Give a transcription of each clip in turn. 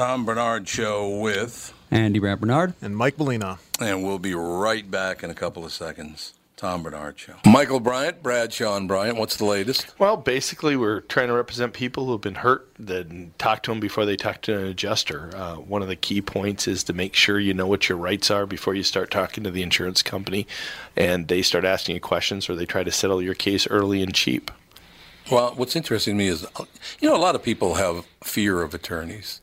Tom Barnard Show with Andy Brant Bernard. And Mike Molina. And we'll be right back in a couple of seconds. Tom Barnard Show. Michael Bryant, Bradshaw and Bryant, what's the latest? Well, basically, we're trying to represent people who have been hurt, then talk to them before they talk to an adjuster. Uh, one of the key points is to make sure you know what your rights are before you start talking to the insurance company and they start asking you questions or they try to settle your case early and cheap. Well, what's interesting to me is, you know, a lot of people have fear of attorneys.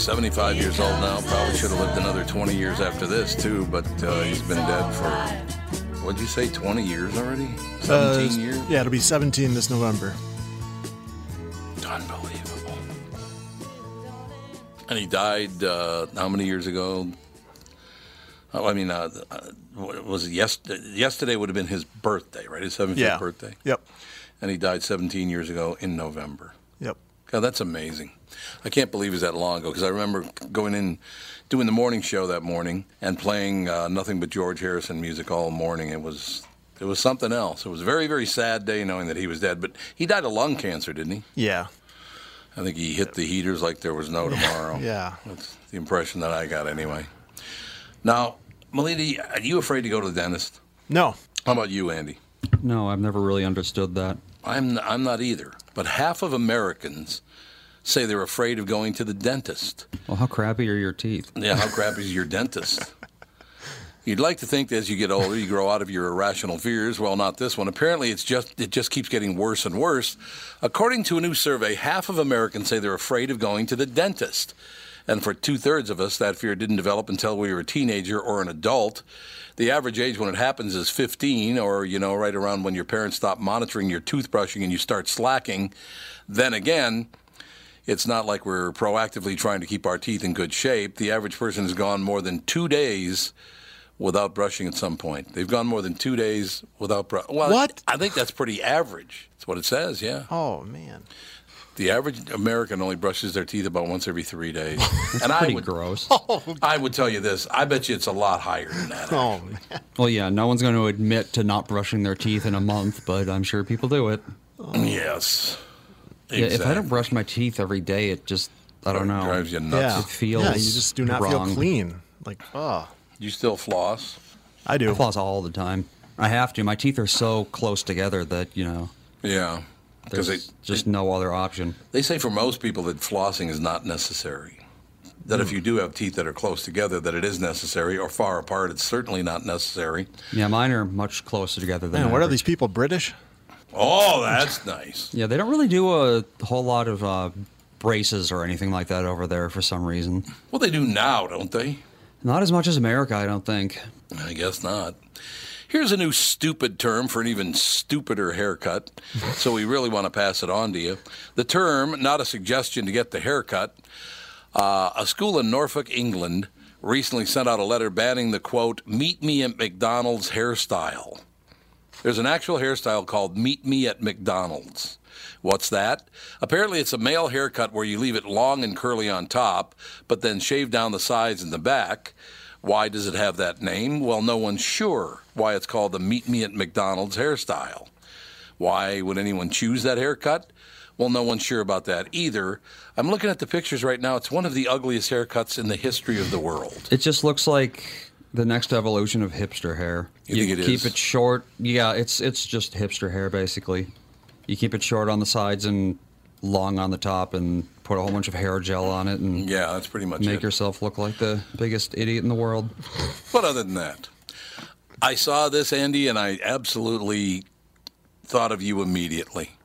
75 years old now. Probably should have lived another 20 years after this, too, but uh, he's been dead for, what'd you say, 20 years already? 17 Uh, years? Yeah, it'll be 17 this November. Unbelievable. And he died uh, how many years ago? Oh, I mean, uh, uh, was it yes, yesterday would have been his birthday, right? His 75th Yeah. birthday. Yep. And he died 17 years ago in November. Yep. God, that's amazing. I can't believe it was that long ago because I remember going in, doing the morning show that morning and playing uh, nothing but George Harrison music all morning. It was it was something else. It was a very very sad day knowing that he was dead. But he died of lung cancer, didn't he? Yeah. I think he hit the heaters like there was no tomorrow. Yeah. That's the impression that I got anyway. Now, Melita, are you afraid to go to the dentist? No. How about you, Andy? No, I've never really understood that. I'm I'm not either. But half of Americans say they're afraid of going to the dentist. Well, how crappy are your teeth? Yeah, how crappy is your dentist? You'd like to think that as you get older, you grow out of your irrational fears. Well, not this one. Apparently, it's just it just keeps getting worse and worse. According to a new survey, half of Americans say they're afraid of going to the dentist, and for two thirds of us, that fear didn't develop until we were a teenager or an adult. The average age when it happens is 15, or you know, right around when your parents stop monitoring your toothbrushing and you start slacking. Then again, it's not like we're proactively trying to keep our teeth in good shape. The average person has gone more than two days without brushing at some point. They've gone more than two days without brushing. Well, What? I think that's pretty average. That's what it says, yeah. Oh, man. The average American only brushes their teeth about once every three days. and I would, gross. I would tell you this. I bet you it's a lot higher than that. Oh. Well, yeah, no one's going to admit to not brushing their teeth in a month, but I'm sure people do it. Yes. Yeah, if I don't brush my teeth every day, it just, I don't know. drives you nuts. Yeah. It feels yeah, you just do not feel wrong. clean. Like, oh, You still floss? I I do. floss all the time. I have to. My teeth are so close together that, you know, Yeah. Because there's they, just no other option. they say for most people that flossing is not necessary. that if you do have teeth that are close together, that it is necessary, or far apart, it's certainly not necessary. Yeah, mine are much closer together than. Man, what are these people British? Oh, that's nice. Yeah, they don't really do a whole lot of uh, braces or anything like that over there for some reason. Well, they do now, don't they? Not as much as America, I don't think. I guess not. Here's a new stupid term for an even stupider haircut, so we really want to pass it on to you. The term, not a suggestion to get the haircut. Uh, a school in Norfolk, England, recently sent out a letter banning the quote, meet me at McDonald's hairstyle. There's an actual hairstyle called Meet Me at McDonald's. What's that? Apparently, it's a male haircut where you leave it long and curly on top, but then shave down the sides and the back. Why does it have that name? Well, no one's sure why it's called the Meet Me at McDonald's hairstyle. Why would anyone choose that haircut? Well, no one's sure about that either. I'm looking at the pictures right now. It's one of the ugliest haircuts in the history of the world. It just looks like the next evolution of hipster hair. You think it keep is? it short. Yeah, it's it's just hipster hair basically. You keep it short on the sides and long on the top, and put a whole bunch of hair gel on it, and Yeah, that's pretty much make it. yourself look like the biggest idiot in the world. But other than that, I saw this, Andy, and I absolutely thought of you immediately.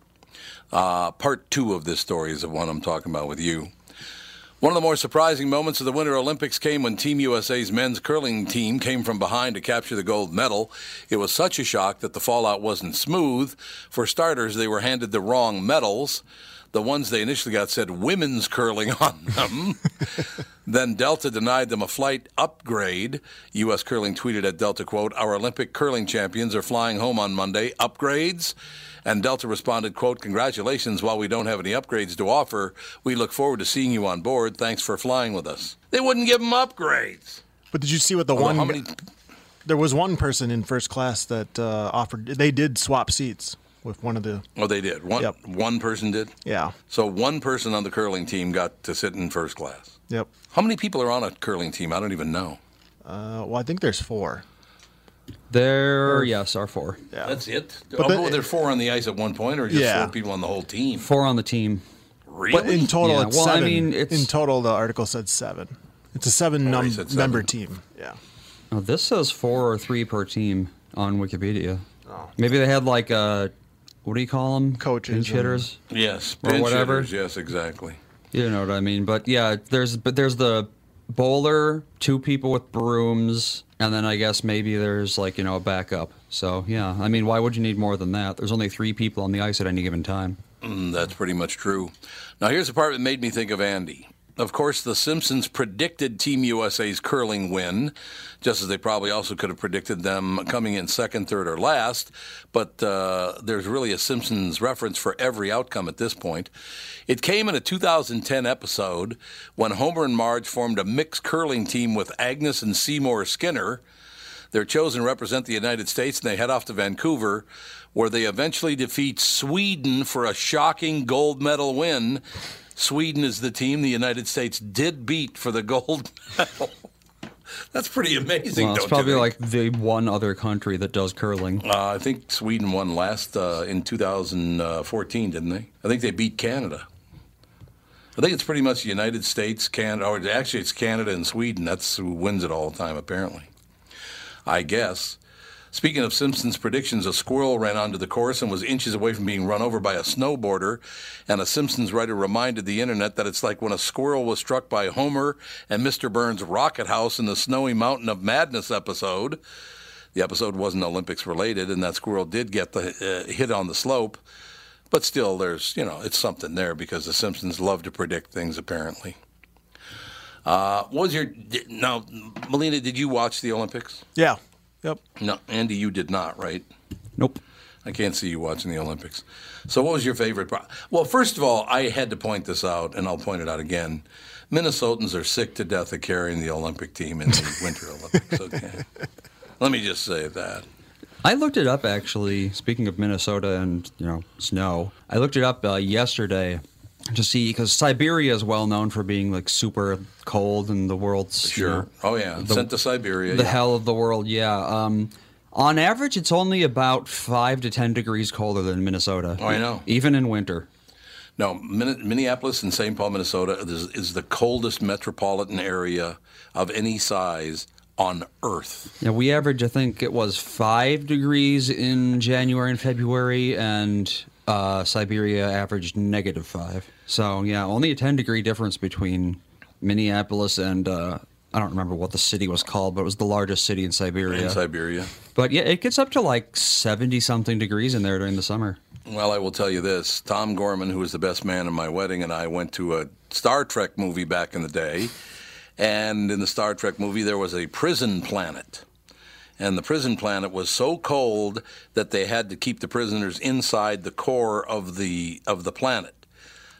Uh, part two of this story is the one I'm talking about with you. One of the more surprising moments of the Winter Olympics came when Team USA's men's curling team came from behind to capture the gold medal. It was such a shock that the fallout wasn't smooth. For starters, they were handed the wrong medals. The ones they initially got said women's curling on them. Then Delta denied them a flight upgrade. U.S. Curling tweeted at Delta, quote, Our Olympic curling champions are flying home on Monday. Upgrades? And Delta responded, quote, Congratulations, while we don't have any upgrades to offer, we look forward to seeing you on board. Thanks for flying with us. They wouldn't give them upgrades. But did you see what the one? many There was one person in first class that uh, offered. They did swap seats with one of the. Oh, they did. One Yep. one person did. Yeah. So one person on the curling team got to sit in first class. Yep. How many people are on a curling team? I don't even know. Uh, well, I think there's four. There, yes, are four. Yeah. That's it. But oh, the- were there four on the ice at one point, or just Yeah. four people on the whole team? Four on the team. Really? But in total, Yeah, it's well, I mean, it's- in total, the article said seven. It's a seven Oh, num- seven. member team. Yeah. Oh, this says four or three per team on Wikipedia. Maybe they had like uh, what do you call them? Coaches pinch and- hitters. Yes, Or pinch whatever. hitters, Yes, exactly. You know what I mean? But yeah, there's but there's the bowler, two people with brooms, and then I guess maybe there's like you know a backup. So yeah, I mean, why would you need more than that? There's only three people on the ice at any given time. Mm, that's pretty much true. Now, here's the part that made me think of Andy. Of course, The Simpsons predicted Team USA's curling win, just as they probably also could have predicted them coming in second, third, or last. But uh, there's really a Simpsons reference for every outcome at this point. It came in a 2010 episode when Homer and Marge formed a mixed curling team with Agnes and Seymour Skinner. They're chosen to represent the United States, and they head off to Vancouver, where they eventually defeat Sweden for a shocking gold medal win. Sweden is the team the United States did beat for the gold medal. That's pretty amazing, Well, it's probably like the one other country that does curling. Uh, I think Sweden won last uh, in 2014, didn't they? I think they beat Canada. I think it's pretty much the United States, Canada, or actually it's Canada and Sweden. That's who wins it all the time, apparently. I guess. Speaking of Simpsons predictions, a squirrel ran onto the course and was inches away from being run over by a snowboarder. And a Simpsons writer reminded the internet that it's like when a squirrel was struck by Homer and Mr. Burns' rocket house in the Snowy Mountain of Madness episode. The episode wasn't Olympics related, and that squirrel did get the uh, hit on the slope. But still, there's, you know, it's something there because the Simpsons love to predict things, apparently. Uh, what was your. Now, Melina, did you watch the Olympics? Yeah. Yep. No, Andy, you did not, right? Nope. I can't see you watching the Olympics. So, what was your favorite? part? well, first of all, I had to point this out, and I'll point it out again. Minnesotans are sick to death of carrying the Olympic team in the Winter Olympics. Okay, let me just say that. I looked it up actually. Speaking of Minnesota and you know snow, I looked it up uh, yesterday to see because Siberia is well known for being like super cold and the world's you Sure. know, Oh yeah, the- sent to Siberia. the yeah. hell of the world. Yeah. Um, on average, it's only about five to ten degrees colder than Minnesota. Oh, I know. Even in winter. No, Min- Minneapolis and St. Paul, Minnesota is, is the coldest metropolitan area of any size on Earth. Yeah, we average, I think it was five degrees in January and February, and uh, Siberia averaged negative five. So, yeah, only a 10 degree difference between Minneapolis and uh, I don't remember what the city was called, but it was the largest city in Siberia. In Siberia. But yeah, it gets up to like 70 something degrees in there during the summer. Well, I will tell you this Tom Gorman, who was the best man in my wedding, and I went to a Star Trek movie back in the day. And in the Star Trek movie, there was a prison planet. And the prison planet was so cold that they had to keep the prisoners inside the core of the, of the planet.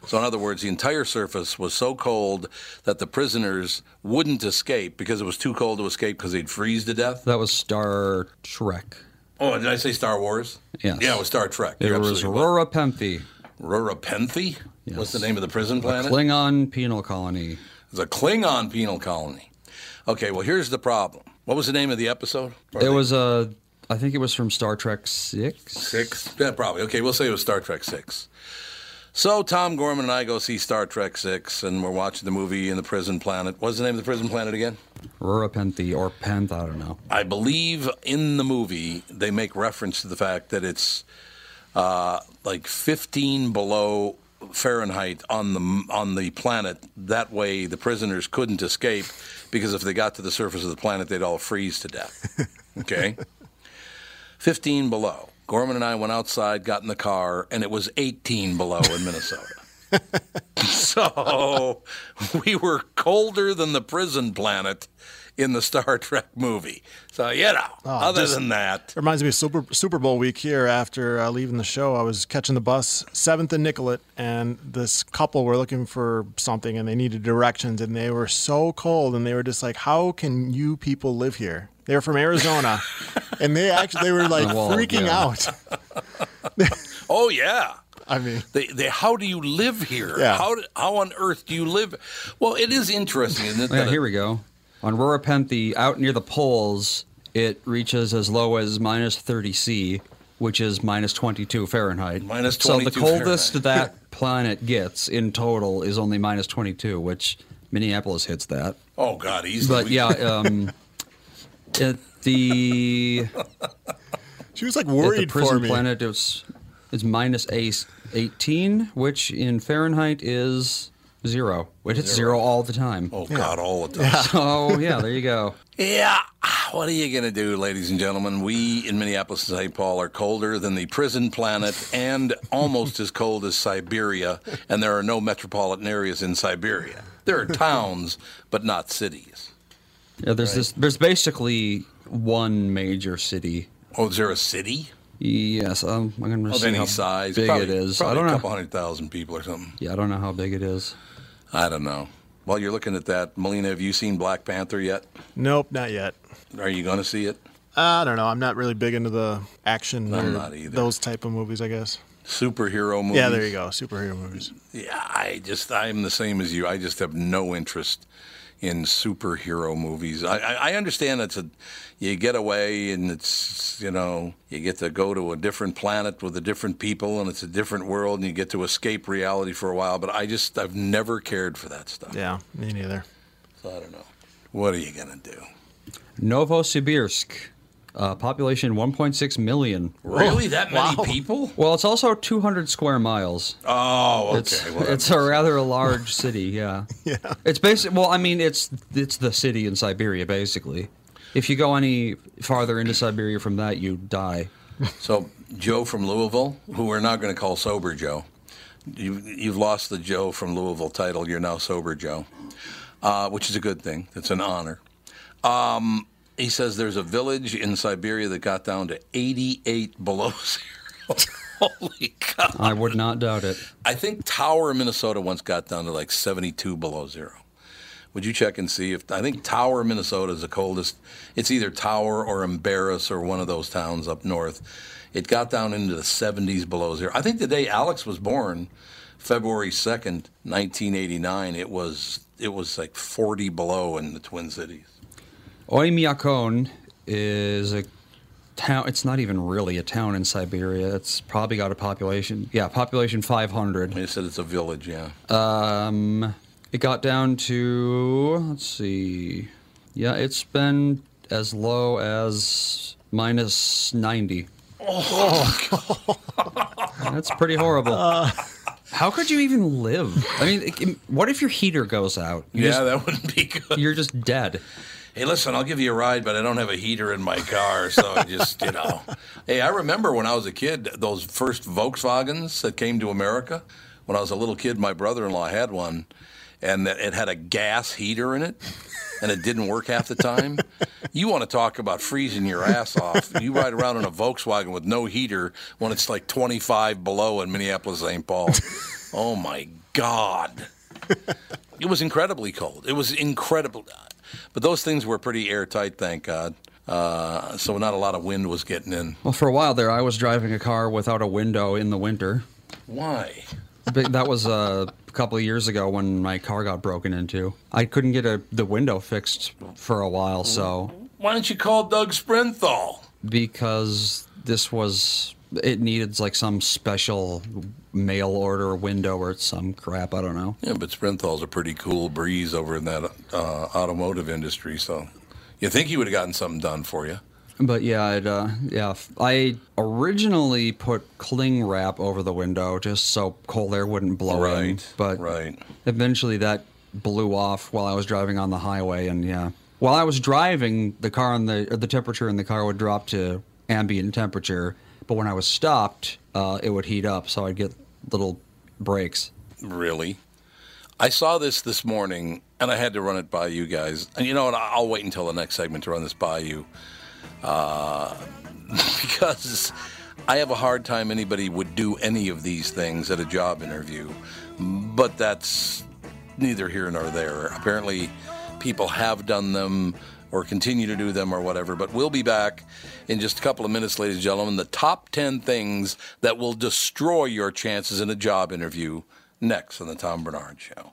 So, in other words, the entire surface was so cold that the prisoners wouldn't escape because it was too cold to escape because they'd freeze to death. That was Star Trek. Oh, did I say Star Wars? Yes. Yeah, it was Star Trek. It You're was. Aurora Penthi, Rura Penthe? What's the name of the prison planet? Klingon penal colony. The Klingon penal colony. Okay, well, here's the problem. What was the name of the episode? Or It the- was a, I think it was from Star Trek Six. Six? Yeah, probably. Okay, we'll say it was Star Trek Six. So Tom Gorman and I go see Star Trek Six, and we're watching the movie in the prison planet. What's the name of the prison planet again? Aurora or Penth, I don't know. I believe in the movie they make reference to the fact that it's uh, like 15 below Fahrenheit on the on the planet. That way, the prisoners couldn't escape because if they got to the surface of the planet, they'd all freeze to death. Okay, 15 below. Gorman and I went outside, got in the car, and it was 18 below in Minnesota. so we were colder than the prison planet in the Star Trek movie. So you know, other than that, Reminds me of Super Super Bowl week here. After uh, leaving the show, I was catching the bus, Seventh and Nicollet, and this couple were looking for something, and they needed directions, and they were so cold, and they were just like, "How can you people live here?" They were from Arizona, and they actually they were like Well, freaking yeah. out. oh yeah. I mean, They, they, how do you live here? Yeah. How, how on earth do you live? Well, it is interesting, isn't it? Yeah, that here we go. On Aurora Penthi, out near the poles, it reaches as low as minus 30 C, which is minus 22 Fahrenheit. Minus So the coldest Fahrenheit. that planet gets in total is only minus 22, which Minneapolis hits that. oh God, easily. But yeah, um, at the she was like at the worried prison for me. planet, it's it's minus ace 18, which in Fahrenheit is zero. It hits zero all the time. Oh God, all the time. So yeah, there you go. Yeah. What are you going to do, ladies and gentlemen? We in Minneapolis and St. Paul are colder than the prison planet and almost as cold as Siberia, and there are no metropolitan areas in Siberia. There are towns, but not cities. Yeah, there's this. There's basically one major city. Oh, is there a city Yes, um, I'm going to of see any how size? big probably, it is. Probably I don't a know. couple hundred thousand people or something. Yeah, I don't know how big it is. I don't know. While you're looking at that, Melina, have you seen Black Panther yet? Nope, not yet. Are you going to see it? I don't know. I'm not really big into the action I'm or not either. those type of movies. I guess. Superhero movies? Yeah, there you go. Superhero movies. Yeah, I just I'm the same as you. I just have no interest in superhero movies. I, I, I understand it's a you get away and it's you know you get to go to a different planet with a different people and it's a different world and you get to escape reality for a while. But I just I've never cared for that stuff. Yeah, me neither. So I don't know. What are you gonna do? Novosibirsk, uh, population 1.6 million. Really, that many wow. people? Well, it's also 200 square miles. Oh, okay. It's well, it's a rather large city. Yeah. Yeah. It's basically Well, I mean, it's it's the city in Siberia, basically. If you go any farther into Siberia from that, you die. So Joe from Louisville, who we're not going to call sober Joe, you, you've lost the Joe from Louisville title. You're now sober Joe, uh, which is a good thing. It's an honor. Um, he says there's a village in Siberia that got down to 88 below zero. Holy cow! I would not doubt it. I think Tower, Minnesota, once got down to like 72 below zero. Would you check and see if I think Tower, Minnesota is the coldest? It's either Tower or Embarrass or one of those towns up north. It got down into the 70s below zero. I think the day Alex was born, February 2nd, 1989, it was it was like 40 below in the Twin Cities. Oymyakon is a town. It's not even really a town in Siberia. It's probably got a population. Yeah, population 500. You said it's a village, yeah. Um, it got down to let's see. Yeah, it's been as low as minus 90. Oh, That's pretty horrible. How could you even live? I mean, what if your heater goes out? You yeah, just- that wouldn't be good. you're just dead. Hey, listen, I'll give you a ride, but I don't have a heater in my car, so I just, you know. Hey, I remember when I was a kid, those first Volkswagens that came to America. When I was a little kid, my brother-in-law had one, and that it had a gas heater in it, and it didn't work half the time. You want to talk about freezing your ass off? You ride around in a Volkswagen with no heater when it's like 25 below in Minneapolis, St. Paul. Oh my God! It was incredibly cold. It was incredible. But those things were pretty airtight, thank God. Uh, so not a lot of wind was getting in. Well, for a while there, I was driving a car without a window in the winter. Why? That was uh, a couple of years ago when my car got broken into. I couldn't get a, the window fixed for a while, so Why don't you call Doug Sprinthal? because this was it needed like some special mail order window or some crap. I don't know. Yeah, but Sprinthal's a pretty cool breeze over in that uh, automotive industry. So you think he would have gotten something done for you? But yeah, it, uh, yeah. I originally put cling wrap over the window just so cold air wouldn't blow in. Right, But right. eventually that blew off while I was driving on the highway, and yeah, while I was driving, the car on the the temperature in the car would drop to ambient temperature. But when I was stopped, uh, it would heat up, so I'd get little breaks. Really? I saw this this morning, and I had to run it by you guys. And you know what? I'll wait until the next segment to run this by you, uh, because I have a hard time anybody would do any of these things at a job interview. But that's neither here nor there. Apparently, people have done them or continue to do them or whatever. But we'll be back in just a couple of minutes, ladies and gentlemen. The top 10 things that will destroy your chances in a job interview next on the Tom Barnard Show.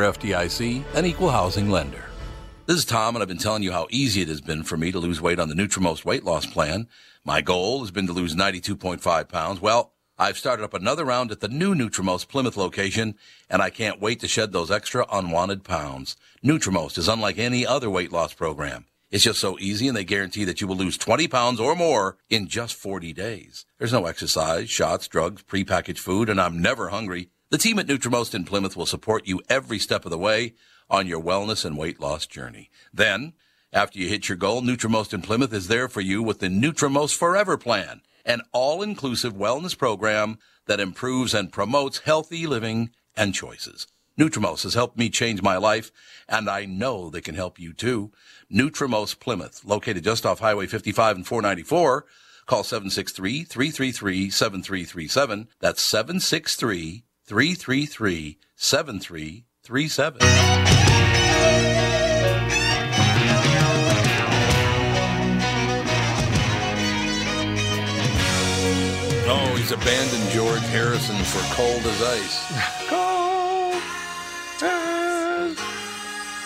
FDIC, an equal housing lender. This is Tom, and I've been telling you how easy it has been for me to lose weight on the Nutrimost weight loss plan. My goal has been to lose 92.5 pounds. Well, I've started up another round at the new Nutrimost Plymouth location, and I can't wait to shed those extra unwanted pounds. Nutrimost is unlike any other weight loss program. It's just so easy, and they guarantee that you will lose 20 pounds or more in just 40 days. There's no exercise, shots, drugs, prepackaged food, and I'm never hungry. The team at Nutrimost in Plymouth will support you every step of the way on your wellness and weight loss journey. Then, after you hit your goal, Nutrimost in Plymouth is there for you with the Nutrimost Forever Plan, an all-inclusive wellness program that improves and promotes healthy living and choices. Nutrimost has helped me change my life, and I know they can help you too. Nutrimost Plymouth, located just off Highway 55 and 494. Call 763-333-7337. That's 763-333-7337. Oh, he's abandoned George Harrison for Cold as Ice. Cold as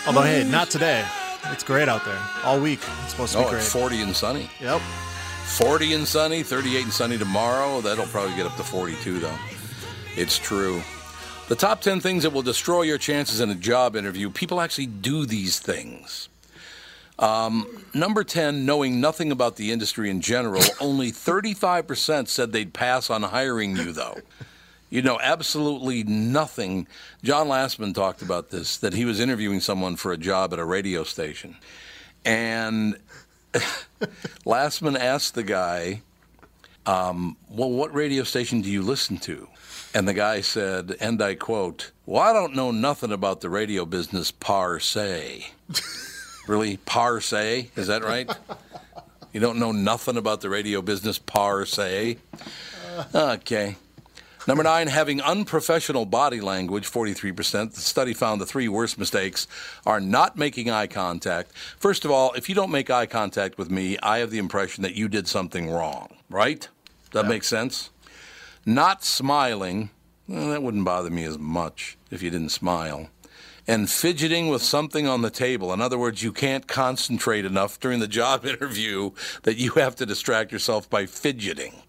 Although, hey, not today. It's great out there. All week. It's supposed to be Oh, great. it's 40 and sunny. Yep. 40 and sunny, 38 and sunny tomorrow. That'll probably get up to 42, though. It's true. The top 10 things that will destroy your chances in a job interview. People actually do these things. Um, number 10, knowing nothing about the industry in general. Only 35% said they'd pass on hiring you, though. You know absolutely nothing. John Lastman talked about this that he was interviewing someone for a job at a radio station. And Lastman asked the guy, um, Well, what radio station do you listen to? And the guy said, and I quote, Well, I don't know nothing about the radio business par se. really? Par se? Is that right? You don't know nothing about the radio business par se. Okay. Number nine, having unprofessional body language, 43%. The study found the three worst mistakes are not making eye contact. First of all, if you don't make eye contact with me, I have the impression that you did something wrong, right? That makes sense? Not smiling, well, that wouldn't bother me as much if you didn't smile. And fidgeting with something on the table. In other words, you can't concentrate enough during the job interview that you have to distract yourself by fidgeting.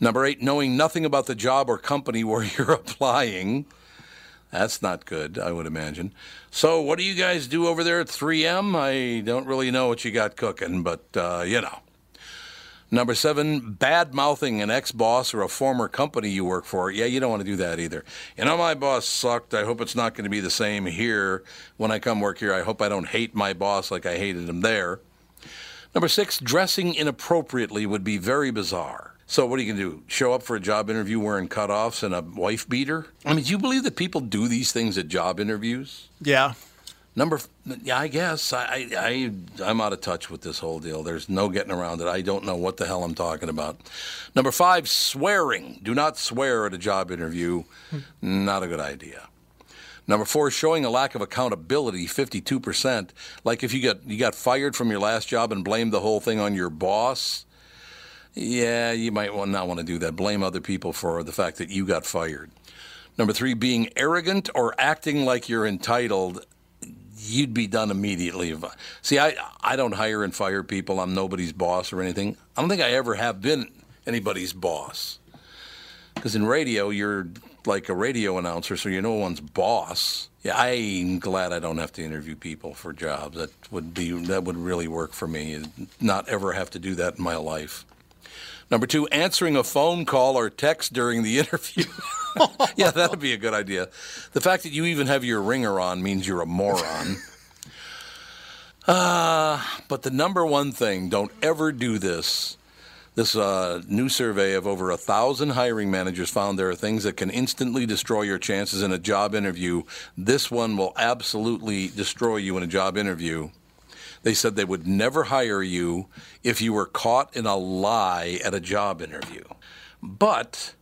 Number eight, knowing nothing about the job or company where you're applying. That's not good, I would imagine. So, what do you guys do over there at 3M? I don't really know what you got cooking, but uh, you know. Number seven, bad mouthing an ex boss or a former company you work for. Yeah, you don't want to do that either. You know, my boss sucked. I hope it's not going to be the same here when I come work here. I hope I don't hate my boss like I hated him there. Number six, dressing inappropriately would be very bizarre. So, what are you going to do? Show up for a job interview wearing cutoffs and a wife beater? I mean, do you believe that people do these things at job interviews? Yeah. Number, yeah, I guess I, I, I'm out of touch with this whole deal. There's no getting around it. I don't know what the hell I'm talking about. Number five, swearing. Do not swear at a job interview. Hmm. Not a good idea. Number four, showing a lack of accountability, 52%. Like if you got you got fired from your last job and blamed the whole thing on your boss. Yeah, you might not want to do that. Blame other people for the fact that you got fired. Number three, being arrogant or acting like you're entitled you'd be done immediately. If, see, I I don't hire and fire people. I'm nobody's boss or anything. I don't think I ever have been anybody's boss. Because in radio, you're like a radio announcer, so you're no one's boss. Yeah, I'm glad I don't have to interview people for jobs. That would be that would really work for me. Not ever have to do that in my life. Number two, answering a phone call or text during the interview. yeah, that'd be a good idea. The fact that you even have your ringer on means you're a moron. Uh, but the number one thing, don't ever do this. This uh, new survey of over a thousand hiring managers found there are things that can instantly destroy your chances in a job interview. This one will absolutely destroy you in a job interview. They said they would never hire you if you were caught in a lie at a job interview. But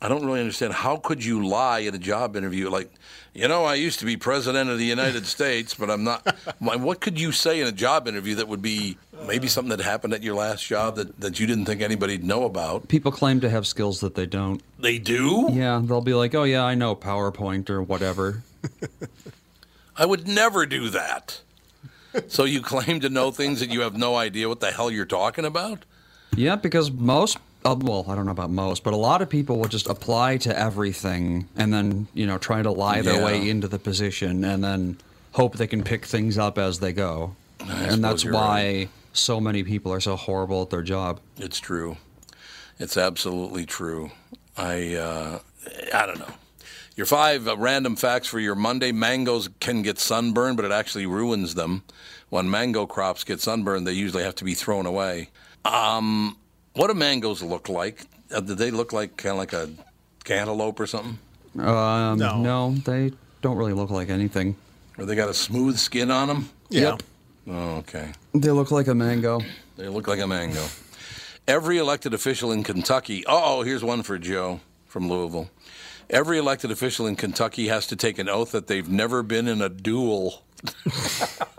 I don't really understand how could you lie at a job interview? Like, you know, I used to be president of the United States, but I'm not. What could you say in a job interview that would be maybe something that happened at your last job that, that you didn't think anybody'd know about? People claim to have skills that they don't. They do? Yeah, they'll be like, "Oh yeah, I know PowerPoint or whatever." I would never do that. So you claim to know things that you have no idea what the hell you're talking about? Yeah, because most, uh, well, I don't know about most, but a lot of people will just apply to everything and then, you know, try to lie their Yeah. way into the position and then hope they can pick things up as they go. and that's why right. so many people are so horrible at their job. It's true. It's absolutely true. I uh, I don't know. Your five uh, random facts for your Monday: mangoes can get sunburned, but it actually ruins them. When mango crops get sunburned, they usually have to be thrown away. Um, what do mangoes look like? Uh, do they look like kind of like a cantaloupe or something? Um, No. no, they don't really look like anything. Or they got a smooth skin on them? Yeah. Yep. Oh, okay. They look like a mango. They look like a mango. Every elected official in Kentucky. Oh, here's one for Joe from Louisville. Every elected official in Kentucky has to take an oath that they've never been in a duel.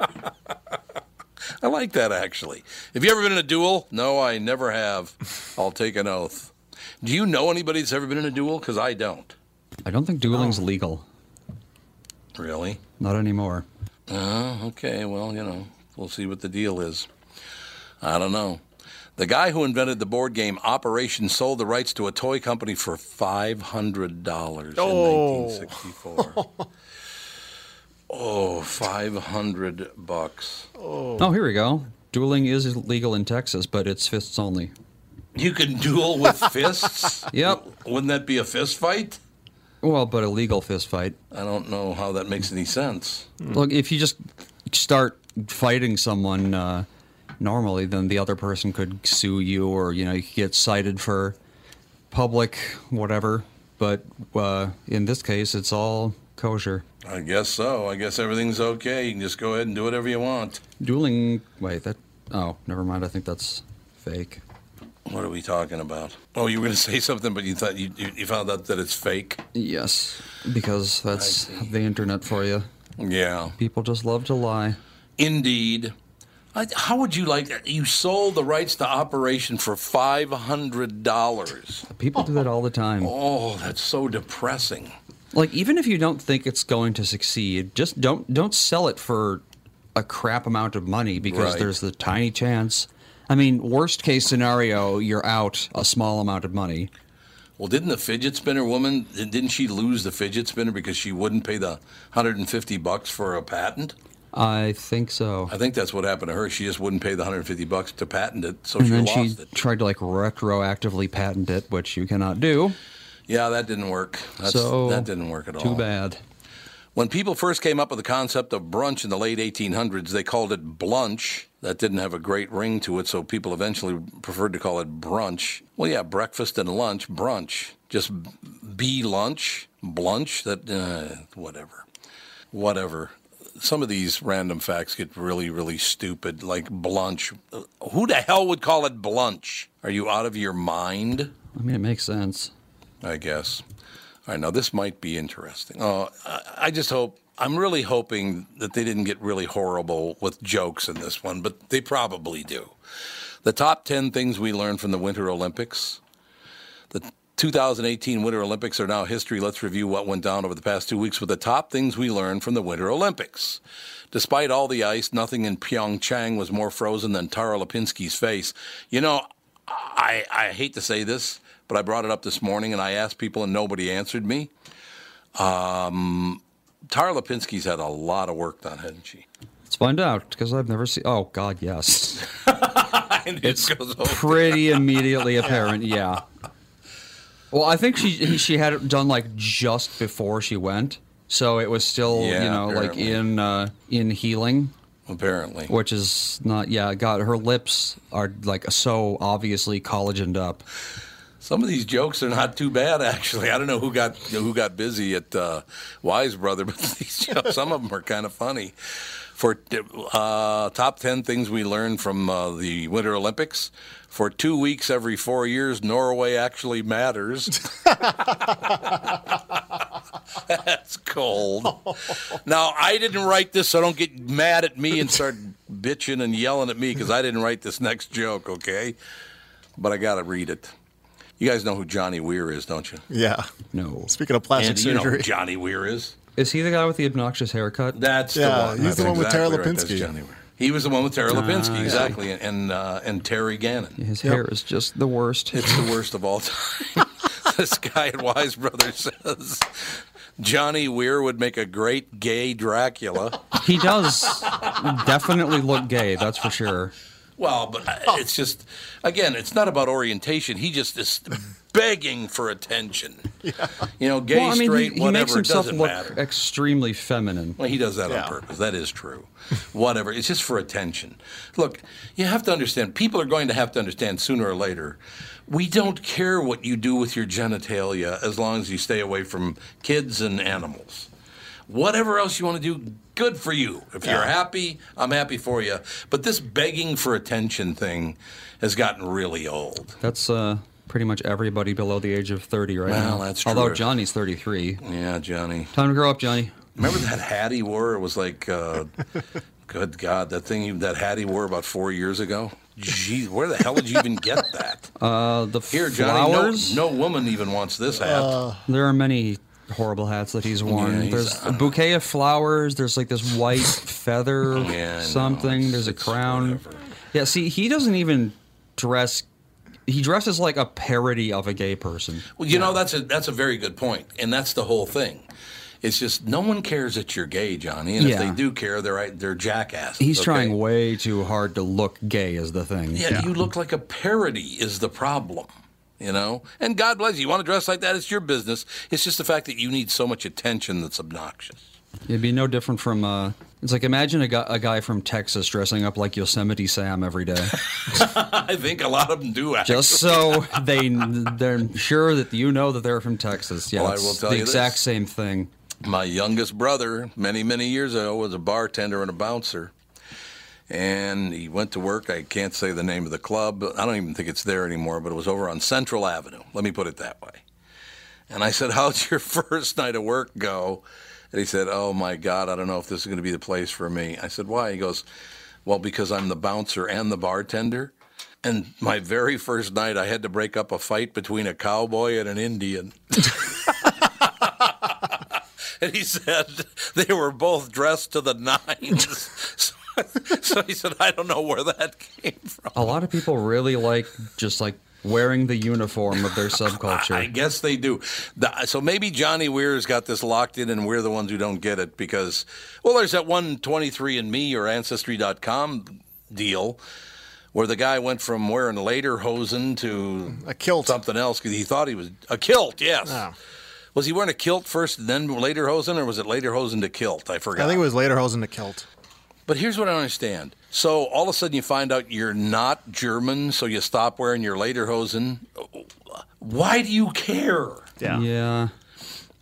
I like that actually. Have you ever been in a duel? No, I never have. I'll take an oath. Do you know anybody that's ever been in a duel? Because I don't. I don't think dueling's Oh. legal. Really? Not anymore. Oh, okay. Well, you know, we'll see what the deal is. I don't know. The guy who invented the board game Operation sold the rights to a toy company for five hundred dollars Oh. in 1964. oh, oh, five hundred bucks. Oh, here we go. Dueling is legal in Texas, but it's fists only. You can duel with fists. Yep. Wouldn't that be a fist fight? Well, but a legal fist fight. I don't know how that makes any sense. Look, if you just start fighting someone uh, normally, then the other person could sue you, or you know, you could get cited for public whatever. But uh, in this case, it's all kosher. I guess so. I guess everything's okay. You can just go ahead and do whatever you want. Dueling. Wait, that Oh, never mind. I think that's fake. What are we talking about? Oh, you were going to say something, but you thought you, you, you found out that it's fake. Yes, because that's the internet for you. Yeah, People just love to lie. indeed. How would you like that? You sold the rights to operation for five hundred dollars. People do that all the time. Oh, that's so depressing. Like even if you don't think it's going to succeed, just don't don't sell it for a crap amount of money because Right. there's the tiny chance. I mean, worst case scenario, you're out a small amount of money. Well, didn't the fidget spinner woman? Didn't she lose the fidget spinner because she wouldn't pay the hundred and fifty bucks for a patent? I think so. I think that's what happened to her. She just wouldn't pay the 150 bucks to patent it, so And she then lost she it. tried to like retroactively patent it, which you cannot do. Yeah, that didn't work. That's, so that didn't work at all. Too bad. When people first came up with the concept of brunch in the late 1800s, they called it blunch. That didn't have a great ring to it, so people eventually preferred to call it brunch. Well, yeah, breakfast and lunch, brunch. Just be lunch, blunch. That uh, whatever, whatever. Some of these random facts get really, really stupid. Like blunch. Who the hell would call it blunch? Are you out of your mind? I mean, it makes sense. I guess. All right, now this might be interesting. Oh, I, I just hope. I'm really hoping that they didn't get really horrible with jokes in this one, but they probably do. The top 10 things we learned from the Winter Olympics. The 2018 Winter Olympics are now history. Let's review what went down over the past two weeks with the top things we learned from the Winter Olympics. Despite all the ice, nothing in Pyeongchang was more frozen than Tara Lipinski's face. You know, I, I hate to say this, but I brought it up this morning and I asked people and nobody answered me. Um, Tara Lipinski's had a lot of work done, hasn't she? Let's find out because I've never seen. Oh God, yes. It's it goes over. pretty immediately apparent. Yeah. Well, I think she she had it done like just before she went, so it was still Yeah, you know like in uh, in healing, apparently. which is not. Yeah, God, her lips are like so obviously collagened up. Some of these jokes are not too bad, actually. I don't know who got who got busy at uh, Wise Brother, but these jokes, some of them are kind of funny. For uh, top ten things we learned from uh, the Winter Olympics, for two weeks every four years, Norway actually matters. That's cold. Now I didn't write this, so don't get mad at me and start bitching and yelling at me because I didn't write this next joke, okay? But I got to read it. You guys know who Johnny Weir is, don't you? Yeah. No, Speaking of plastic And you know who surgery, Johnny Weir is? is he the guy with the obnoxious haircut? That's Yeah, the one. he's That's the one with Tara exactly right. That's Lipinski. Johnny Weir. He was the one with Tara Lipinski, yeah. exactly, and and, uh, and Terry Gannon. His hair is just the worst. It's the worst of all time. this guy at Wise Brothers says Johnny Weir would make a great gay Dracula. He does definitely look gay. That's for sure. Well, but uh, it's just, again, it's not about orientation. He just is begging for attention. You know, gay, well, I mean, straight, he, he whatever, makes it himself doesn't look matter. extremely feminine. Well, he does that Yeah. on purpose. That is true. Whatever. It's just for attention. Look, you have to understand, people are going to have to understand sooner or later. We don't care what you do with your genitalia as long as you stay away from kids and animals. Whatever else you want to do, good for you. If you're Yeah. happy, I'm happy for you. But this begging for attention thing has gotten really old. That's uh, pretty much everybody below the age of 30 right Well, now. that's Although. Johnny's 33. Yeah, Johnny. Time to grow up, Johnny. Remember that hat he wore? It was like, uh, good God, that thing, he- that hat he wore about four years ago. Gee, where the hell did you even get that? Uh, the Here, Johnny, flowers. no, no woman even wants this hat. There are many horrible hats that he's worn. Yeah, he's- there's uh, a bouquet of flowers. There's like this white feather Yeah, something. It's- There's a crown. whatever. Yeah, see, he doesn't even dress. He dresses like a parody of a gay person. well, you know, that's a that's a very good point, and that's the whole thing. It's just no one cares that you're gay, Johnny, and if Yeah. they do care, they're uh, they're jackasses. He's okay? trying way too hard to look gay, is the thing. Yeah, you look like a parody is the problem. You know, and God bless you. You want to dress like that? It's your business. It's just the fact that you need so much attention that's obnoxious. It'd be no different from. Uh, it's like imagine a guy, a guy from Texas dressing up like Yosemite Sam every day, I think a lot of them do. Actually. just so they they're sure that you know that they're from Texas. Yeah, Well, I will tell the you exact this. same thing. My youngest brother, many, many years ago, was a bartender and a bouncer. And he went to work. I can't say the name of the club. I don't even think it's there anymore, but it was over on Central Avenue. Let me put it that way. And I said, How'd your first night of work go? And he said, Oh my God, I don't know if this is going to be the place for me. I said, Why? He goes, Well, because I'm the bouncer and the bartender. And my very first night, I had to break up a fight between a cowboy and an Indian. and he said they were both dressed to the nines. So, so he said, I don't know where that came from. A lot of people really like just like wearing the uniform of their subculture. I guess they do. The- so maybe Johnny Weir's got this locked in, and we're the ones who don't get it because, well, there's that one 23andMe or Ancestry.com deal where the guy went from wearing lederhosen to A kilt. something else because he thought he was a kilt. Yes. Yeah. Was he wearing a kilt first and then lederhosen, or was it lederhosen to kilt? I forgot. I think it was Lederhosen to kilt. But here's what I don't understand. So all of a sudden you find out you're not German, so you stop wearing your lederhosen. Why do you care? Yeah. yeah,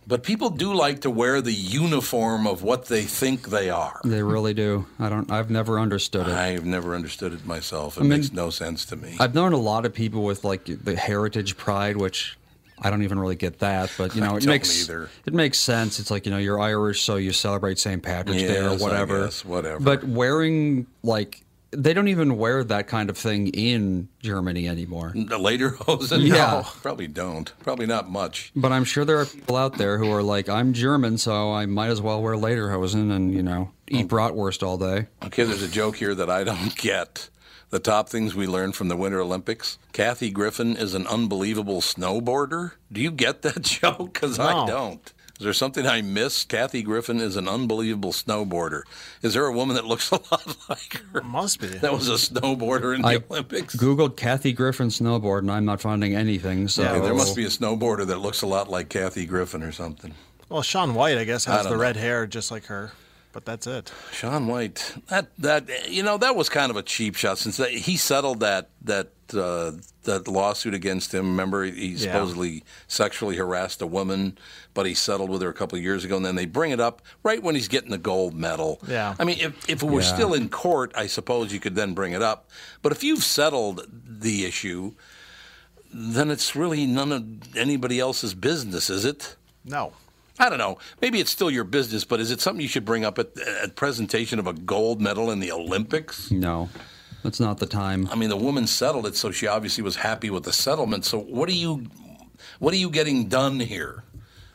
But people do like to wear the uniform of what they think they are. they really do. I don't. I've never understood it. I've never understood it myself. It mean- makes no sense to me. I've known a lot of people with like the heritage pride, which I don't even really get that, but you know, it makes either. it makes sense. It's like you know, you're Irish, so you celebrate St. Patrick's Day or whatever. guess, whatever. But wearing like they don't even wear that kind of thing in Germany anymore. the lederhosen? Oh, yeah. No, probably don't. Probably not much. But I'm sure there are people out there who are like, I'm German, so I might as well wear lederhosen and you know eat um, bratwurst all day. Okay, there's a joke here that I don't get. The top things we learned from the Winter Olympics. Kathy Griffin is an unbelievable snowboarder. Do you get that joke? Because I don't. Is there something I missed? Kathy Griffin is an unbelievable snowboarder. Is there a woman that looks a lot like her? Must be. That was a snowboarder in the I Olympics. Googled Kathy Griffin snowboard, and I'm not finding anything. So Yeah, Okay, there must oh. be a snowboarder that looks a lot like Kathy Griffin or something. Well, Shaun White, I guess, has don't the know. red hair just like her, but that's it. Shaun White, that that you know that was kind of a cheap shot since that, he settled that that uh, that lawsuit against him. Remember, he Yeah. supposedly sexually harassed a woman, but he settled with her a couple of years ago, and then they bring it up right when he's getting the gold medal. Yeah. I mean, if if it were Yeah. still in court, I suppose you could then bring it up. But if you've settled the issue, then it's really none of anybody else's business, is it? No. I don't know. Maybe it's still your business, but is it something you should bring up at, at presentation of a gold medal in the Olympics? no, that's not the time. I mean, the woman settled it, so she obviously was happy with the settlement. So what are you, what are you getting done here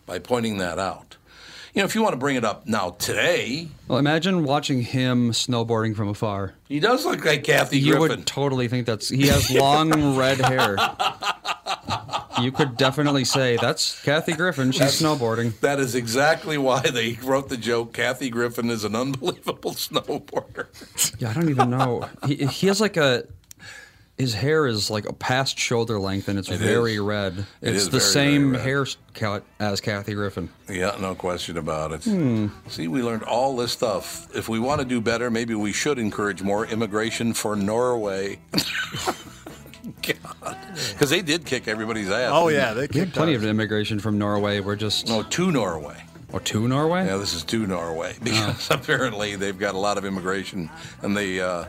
by pointing that out? You know, if you want to bring it up now today, Well, imagine watching him snowboarding from afar. he does look like Kathy You Griffin. You would totally think that's he has long red hair. You could definitely say that's Kathy Griffin. She's snowboarding. that is exactly why they wrote the joke. Kathy Griffin is an unbelievable snowboarder. Yeah, I don't even know. He, he has like a his hair is like a past shoulder length and it's It very is. red. It it's is the very, same very hair cut as Kathy Griffin. Yeah, no question about it. Hmm. See, we learned all this stuff. If we want to do better, maybe we should encourage more immigration for Norway. God, because they did kick everybody's ass. Oh yeah, they We had kicked plenty ours. of immigration from Norway. We're just no, to Norway. or to Norway. Yeah, this is to Norway because apparently they've got a lot of immigration and they uh,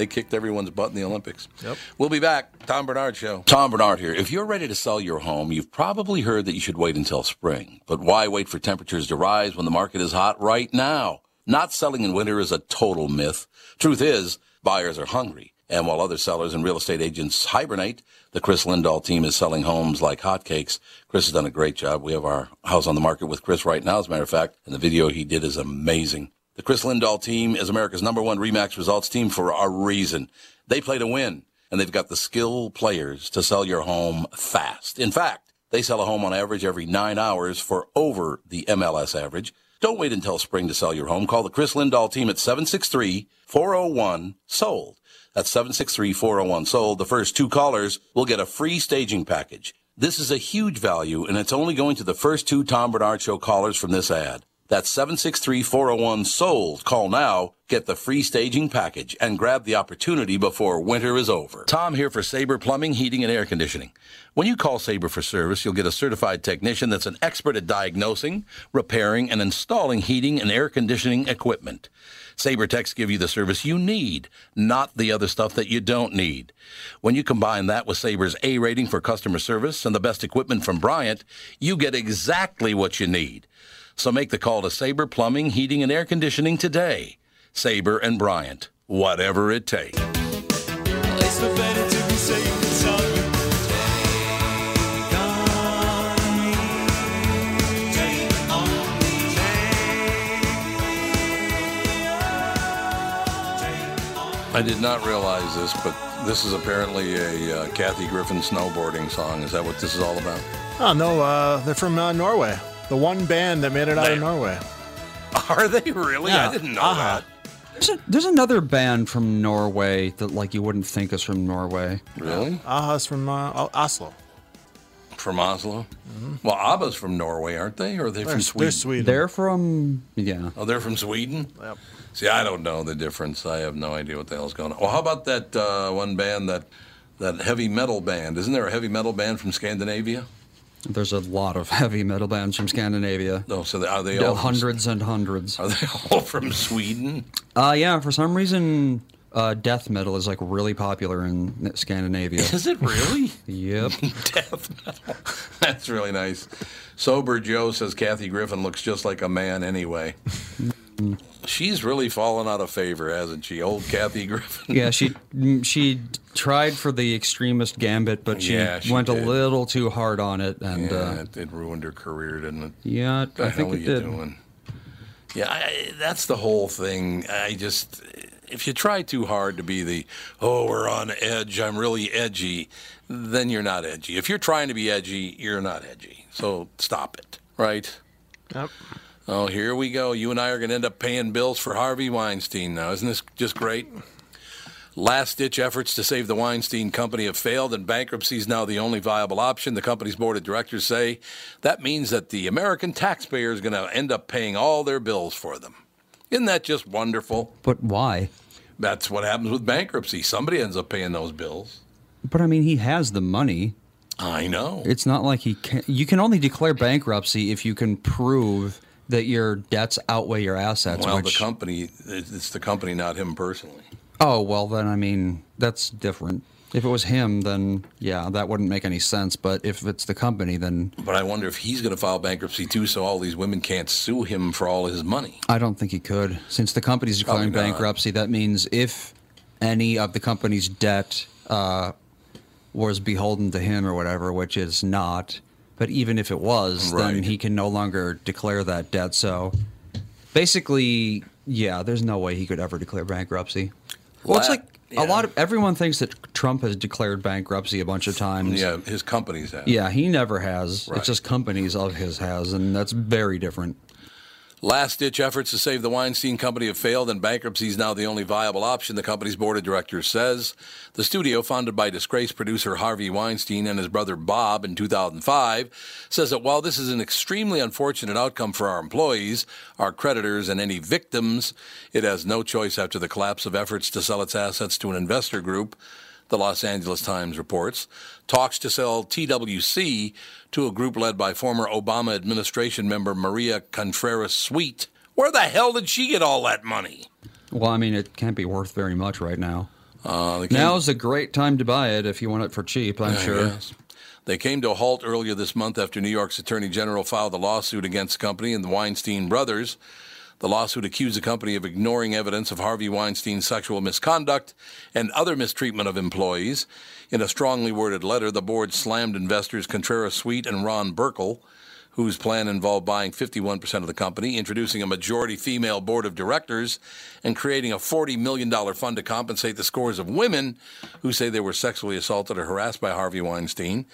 they kicked everyone's butt in the Olympics. Yep. We'll be back. Tom Barnard Show. Tom Barnard here. If you're ready to sell your home, you've probably heard that you should wait until spring. But why wait for temperatures to rise when the market is hot right now? Not selling in winter is a total myth. Truth is, buyers are hungry. And while other sellers and real estate agents hibernate, the Chris Lindahl team is selling homes like hotcakes. Chris has done a great job. We have our house on the market with Chris right now, as a matter of fact, and the video he did is amazing. The Chris Lindahl team is America's number one Remax results team for a reason. They play to win, and they've got the skill players to sell your home fast. In fact, they sell a home on average every nine hours for over the MLS average. Don't wait until spring to sell your home. Call the Chris Lindahl team at 763-401-SOLD. That's 763-401-SOLD. The first two callers will get a free staging package. This is a huge value, and it's only going to the first two Tom Barnard Show callers from this ad. That's 763 401 SOLD. Call now, get the free staging package, and grab the opportunity before winter is over. Tom here for Sabre Plumbing, Heating, and Air Conditioning. When you call Sabre for service, you'll get a certified technician that's an expert at diagnosing, repairing, and installing heating and air conditioning equipment. Sabre Techs give you the service you need, not the other stuff that you don't need. When you combine that with Sabre's A rating for customer service and the best equipment from Bryant, you get exactly what you need. So make the call to Sabre Plumbing, Heating, and Air Conditioning today. Sabre and Bryant, whatever it takes. It's no better to be safe than sorry. Take on me. Take on me. I did not realize this, but this is apparently a uh, Kathy Griffin snowboarding song. Is that what this is all about? Oh no, uh, they're from uh, Norway. The one band that made it out of Norway. Are they really? Yeah. I didn't know Uh-huh. that. There's, a, there's another band from Norway that like you wouldn't think is from Norway. Really? Aha's from uh, Oslo. From Oslo? Well, ABBA's from Norway, aren't they? Or are they They're, from Sweden? they're Sweden. They're from yeah. Oh, they're from Sweden? Yep. See, I don't know the difference. I have no idea what the hell's going on. Well, how about that uh, one band, that that heavy metal band? Isn't there a heavy metal band from Scandinavia? There's a lot of heavy metal bands from Scandinavia. No, so they, are they all from- hundreds and hundreds. Are they all from Sweden? Uh, yeah, for some reason, uh, death metal is like really popular in Scandinavia. Is it really? yep. Death metal. That's really nice. Sober Joe says Kathy Griffin looks just like a man anyway. She's really fallen out of favor, hasn't she? Old Kathy Griffin. Yeah, she she tried for the extremist gambit, but she, Yeah, she went did. a little too hard on it, and Yeah, uh, it, it ruined her career, didn't it? yeah, What the I hell think are it you did. doing? Yeah, I, that's the whole thing. I just, if you try too hard to be the, oh, we're on edge, I'm really edgy, then you're not edgy. If you're trying to be edgy, you're not edgy. So stop it, right? Yep. Oh, here we go. You and I are going to end up paying bills for Harvey Weinstein now. Isn't this just great? Last ditch efforts to save the Weinstein Company have failed, and bankruptcy is now the only viable option. The company's board of directors say that means that the American taxpayer is going to end up paying all their bills for them. Isn't that just wonderful? But why? That's what happens with bankruptcy. Somebody ends up paying those bills. But I mean, he has the money. I know. It's not like he can. You can only declare bankruptcy if you can prove that your debts outweigh your assets. well, which, the company, it's the company, not him personally. oh well, then I mean that's different. If it was him, then yeah, that wouldn't make any sense. But if it's the company, then But I wonder if he's going to file bankruptcy too, so all these women can't sue him for all his money. I don't think he could. Since the company's declaring bankruptcy, that means if any of the company's debt uh, was beholden to him or whatever, which is not, but even if it was, Right. then he can no longer declare that debt. So basically, yeah, there's no way he could ever declare bankruptcy. Well, it's like yeah. a lot of everyone thinks that Trump has declared bankruptcy a bunch of times. Yeah, his companies have. Yeah, he never has. Right. It's just companies of his has, and that's very different. Last ditch efforts to save the Weinstein Company have failed, and bankruptcy is now the only viable option, the company's board of directors says. The studio, founded by disgraced producer Harvey Weinstein and his brother Bob in 2005, says that while this is an extremely unfortunate outcome for our employees, our creditors, and any victims, it has no choice after the collapse of efforts to sell its assets to an investor group the Los Angeles Times reports, talks to sell TWC to a group led by former Obama administration member Maria Contreras Sweet. Where the hell did she get all that money? Well, I mean, it can't be worth very much right now. Uh, Now's a great time to buy it if you want it for cheap, I'm I sure. guess. They came to a halt earlier this month after New York's Attorney General filed a lawsuit against the company and the Weinstein brothers. The lawsuit accused the company of ignoring evidence of Harvey Weinstein's sexual misconduct and other mistreatment of employees. In a strongly worded letter, the board slammed investors Contreras Sweet and Ron Burkle, whose plan involved buying 51% of the company, introducing a majority female board of directors, and creating a $40 million fund to compensate the scores of women who say they were sexually assaulted or harassed by Harvey Weinstein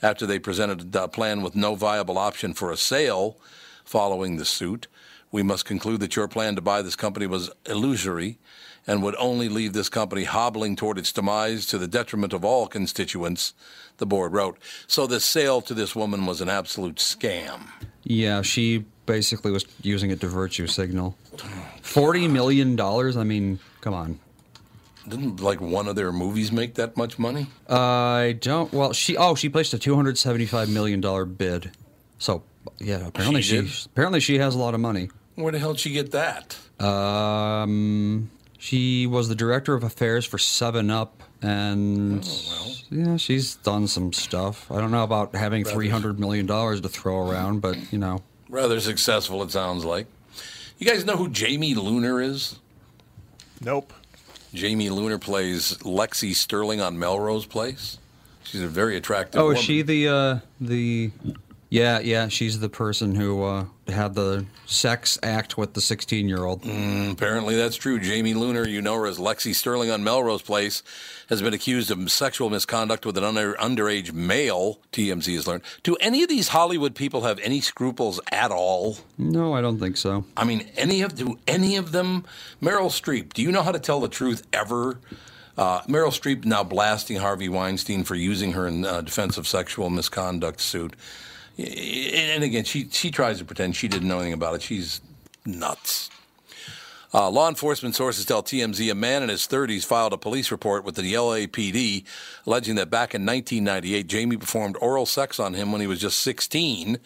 after they presented a plan with no viable option for a sale following the suit. We must conclude that your plan to buy this company was illusory and would only leave this company hobbling toward its demise to the detriment of all constituents, the board wrote. So the sale to this woman was an absolute scam. Yeah, she basically was using it to virtue signal. Forty million dollars. I mean, come on. Didn't like one of their movies make that much money? I don't. Well, she. Oh, she placed a two hundred seventy-five million dollar bid. So yeah, apparently She she, apparently she has a lot of money. Where the hell did she get that? Um, she was the director of affairs for Seven Up, and yeah, she's done some stuff. I don't know about having three hundred million dollars to throw around, but you know, Rather successful, it sounds like. You guys know who Jamie Luner is? Nope. Jamie Luner plays Lexi Sterling on Melrose Place. She's a very attractive. oh, is she the uh, the? Yeah, yeah, she's the person who uh, had the sex act with the sixteen-year-old. Apparently, that's true. Jamie Luner, you know her as Lexi Sterling on Melrose Place, has been accused of sexual misconduct with an under, underage male. TMZ has learned. Do any of these Hollywood people have any scruples at all? No, I don't think so. I mean, any of do any of them? Meryl Streep. Do you know how to tell the truth ever? Uh, Meryl Streep now blasting Harvey Weinstein for using her in uh, defense of sexual misconduct suit. And again, she she tries to pretend she didn't know anything about it. She's nuts. Uh, law enforcement sources tell TMZ a man in his 30s filed a police report with the LAPD alleging that back in 1998, Jamie performed oral sex on him when he was just 16.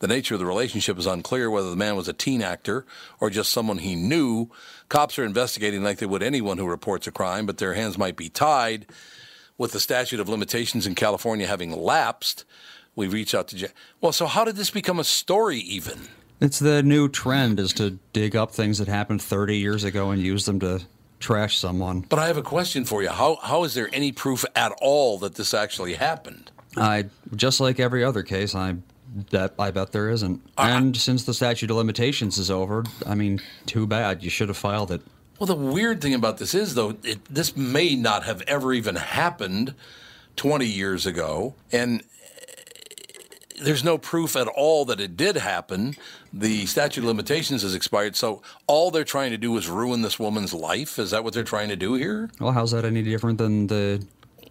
The nature of the relationship is unclear whether the man was a teen actor or just someone he knew. Cops are investigating like they would anyone who reports a crime, but their hands might be tied. With the statute of limitations in California having lapsed, we reach out to. Ja- well, so how did this become a story even? It's the new trend is to dig up things that happened 30 years ago and use them to trash someone. But I have a question for you. How how is there any proof at all that this actually happened? I just like every other case, I that I bet there isn't. and since the statute of limitations is over, I mean, too bad. You should have filed it. Well, the weird thing about this is though, it, this may not have ever even happened 20 years ago, and there's no proof at all that it did happen. The statute of limitations has expired, so all they're trying to do is ruin this woman's life. Is that what they're trying to do here? Well, how's that any different than the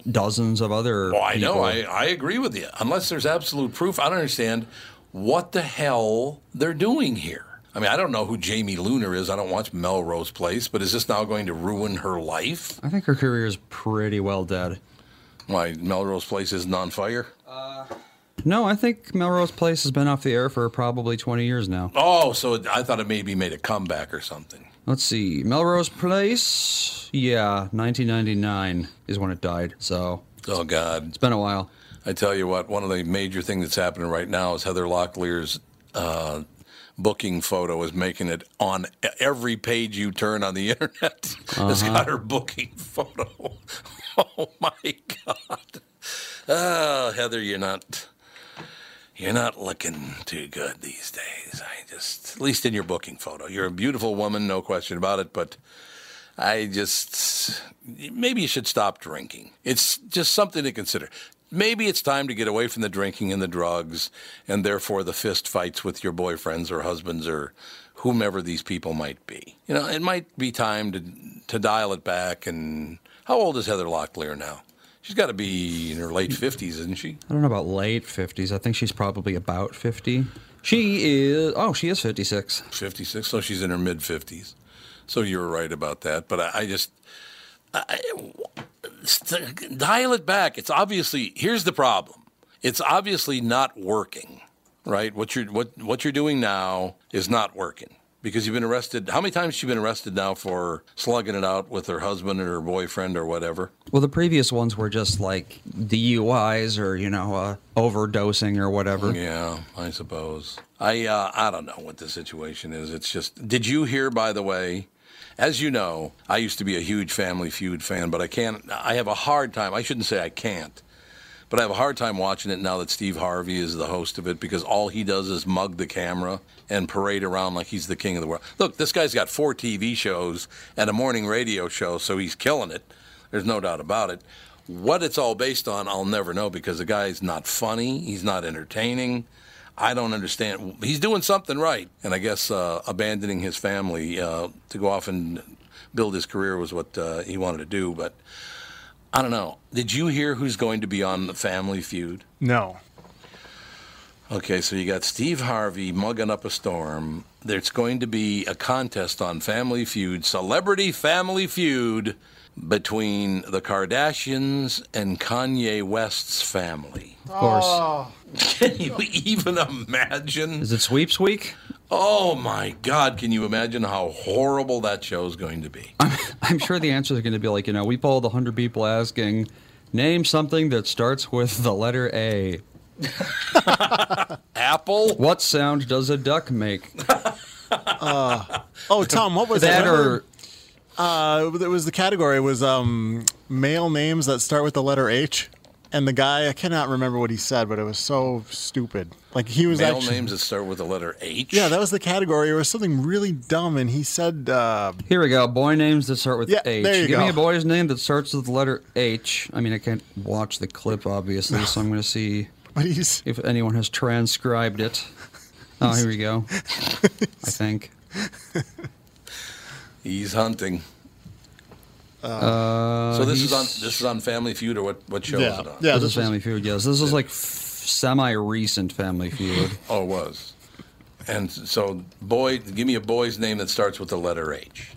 dozens of other? Well, I know. I, I agree with you. Unless there's absolute proof, I don't understand what the hell they're doing here. I mean, I don't know who Jamie Luner is. I don't watch Melrose Place, but is this now going to ruin her life? I think her career is pretty well dead. Why, Melrose Place isn't on fire? Uh, No, I think Melrose Place has been off the air for probably 20 years now. Oh, so it, I thought it maybe made a comeback or something. Let's see. Melrose Place, yeah, 1999 is when it died. So Oh, God. it's been a while. I tell you what, one of the major things that's happening right now is Heather Locklear's uh, booking photo is making it on every page you turn on the internet. It's got her booking photo. Oh my God! Oh, Heather, you're not you're not looking too good these days. I just, at least in your booking photo, you're a beautiful woman, no question about it. But I just maybe you should stop drinking. It's just something to consider. Maybe it's time to get away from the drinking and the drugs, and therefore the fist fights with your boyfriends or husbands or whomever these people might be. You know, it might be time to to dial it back. And how old is Heather Locklear now? She's got to be in her late fifties, isn't she? I don't know about late 50s. I think she's probably about 50. She is, oh, she is 56. Fifty six, so she's in her mid fifties. So you were right about that. But I, I just I, dial it back. It's obviously here's the problem. It's obviously not working, right? What you're what what you're doing now is not working because you've been arrested. How many times has she been arrested now for slugging it out with her husband or her boyfriend or whatever? Well, the previous ones were just like DUIs or, you know, uh, overdosing or whatever. Yeah, I suppose. I uh, I don't know what the situation is. It's just. Did you hear, by the way? As you know, I used to be a huge Family Feud fan, but I can't. I have a hard time. I shouldn't say I can't, but I have a hard time watching it now that Steve Harvey is the host of it because all he does is mug the camera and parade around like he's the king of the world. Look, this guy's got four TV shows and a morning radio show, so he's killing it. There's no doubt about it. What it's all based on, I'll never know because the guy's not funny. He's not entertaining. I don't understand. He's doing something right, and I guess uh, abandoning his family uh, to go off and build his career was what uh, he wanted to do. But I don't know. Did you hear who's going to be on the Family Feud? No. Okay, so you got Steve Harvey mugging up a storm. There's going to be a contest on Family Feud, Celebrity Family Feud, between the Kardashians and Kanye West's family. Of course. Can you even imagine? Is it sweeps week? Oh my God, can you imagine how horrible that show is going to be? I'm sure the answers are going to be like, you know, we polled 100 people asking, name something that starts with the letter A. Apple? What sound does a duck make? Uh, oh, Tom, what was That it? or uh, it was the category was um, male names that start with the letter H. And the guy, I cannot remember what he said, but it was so stupid. Like he was Male actually, names that start with the letter H? yeah, that was the category. It was something really dumb, and he said, uh, here we go. Boy names that start with Yeah, H. there you Give me a boy's name that starts with the letter H. I mean, I can't watch the clip obviously, so I'm going to see "But he's if anyone has transcribed it. Oh, here we go. I think. He's hunting. Uh, so this is on this is on Family Feud or what what show is yeah, it on? yeah. This, This is was, Family Feud. Yes, this is like f- semi-recent Family Feud. Oh, it was. And so boy, give me a boy's name that starts with the letter H.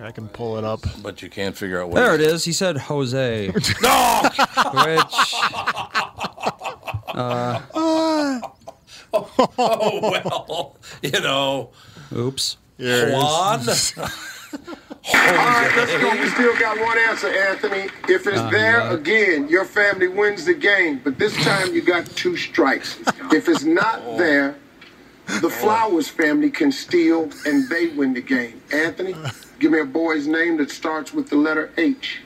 I can pull it up. But you can't figure out what There it is. He said Jose. no. Which Oh well, you know, oops. Here. Juan. All right, let's go. We still got one answer, Anthony. If it's there again, your family wins the game. But this time you got two strikes. If it's not oh. there, the oh. Flowers family can steal and they win the game. Anthony, give me a boy's name that starts with the letter H.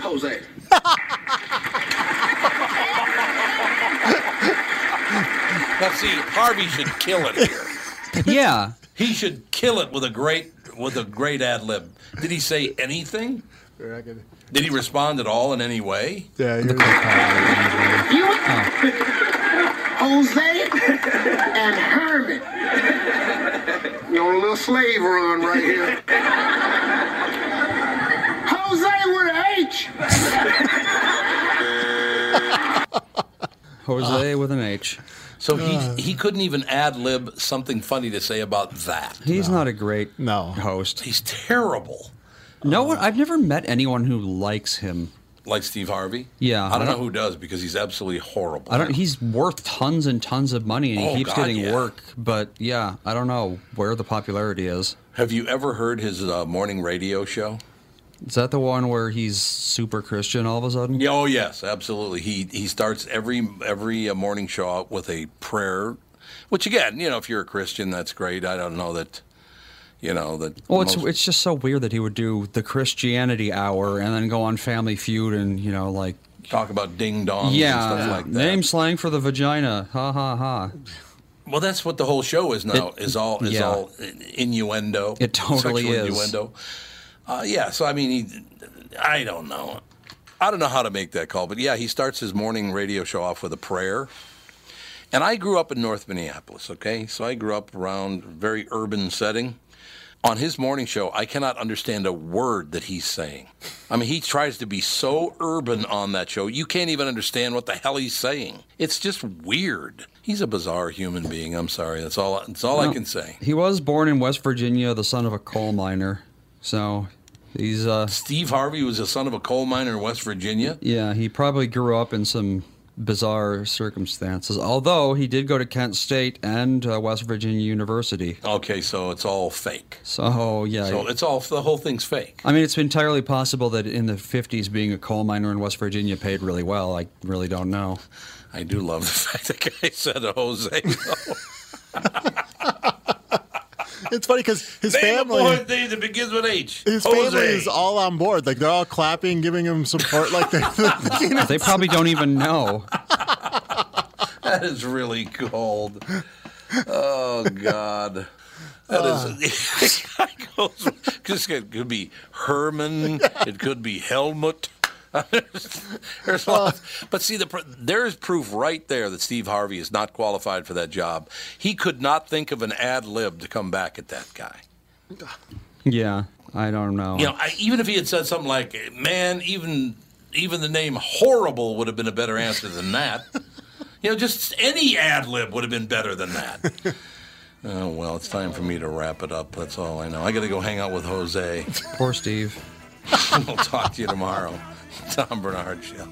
Jose. Now see, Harvey should kill it here. Yeah. He should kill it with a great with a great ad lib. Did he say anything? Here, I can- Did he respond at all in any way? Yeah, here- oh. Jose and Herman. You're on a little slave run right here. Jose with an H. Jose with an H. So he he couldn't even ad lib something funny to say about that. He's not a great No. host. He's terrible. No one. I've never met anyone who likes him. Like Steve Harvey? Yeah, I don't I know don't- who does because he's absolutely horrible. I don't. He's worth tons and tons of money, and he Oh, keeps God, getting yeah. work. But yeah, I don't know where the popularity is. Have you ever heard his uh, morning radio show? Is that the one where he's super Christian all of a sudden? Yeah, Oh yes, absolutely. He he starts every every uh, morning show out with a prayer, which again, you know, if you're a Christian, that's great. I don't know that, you know that. Well, it's most- it's just so weird that he would do the Christianity hour and then go on Family Feud and you know like talk about ding dong. yeah, and stuff like that. name slang for the vagina. Ha ha ha. Well, that's what the whole show is now. is all is yeah. all innuendo. It totally is. innuendo. Uh, yeah. So I mean, he, I don't know. I don't know how to make that call, but yeah, he starts his morning radio show off with a prayer. And I grew up in North Minneapolis. Okay, so I grew up around a very urban setting. On his morning show, I cannot understand a word that he's saying. I mean, he tries to be so urban on that show, you can't even understand what the hell he's saying. It's just weird. He's a bizarre human being. I'm sorry. That's all. That's all I can say. He was born in West Virginia, the son of a coal miner. So he's uh Steve Harvey was the son of a coal miner in West Virginia. yeah, he probably grew up in some bizarre circumstances. Although he did go to Kent State and uh, West Virginia University. Okay, so it's all fake. So yeah, So it's all the whole thing's fake. I mean, it's entirely possible that in the 50s, being a coal miner in West Virginia paid really well. I really don't know. I do love the fact that guy said Jose. It's funny because his Name a family, boy's name that begins with H. his Jose. family is all on board. Like they're all clapping, giving him support. Like they're looking at They probably don't even know. That is really cold. Oh God. That is. Uh. This could could be Herman. It could be Helmut. There's lots. But see, the there's proof right there that Steve Harvey is not qualified for that job. He could not think of an ad lib to come back at that guy. Yeah, I don't know. You know, I, even if he had said something like, "Man, even even the name horrible would have been a better answer than that." You know, just any ad lib would have been better than that. oh, well, it's time for me to wrap it up. That's all I know. I got to go hang out with Jose. Poor Steve. we'll talk to you tomorrow. Tom Barnard Show.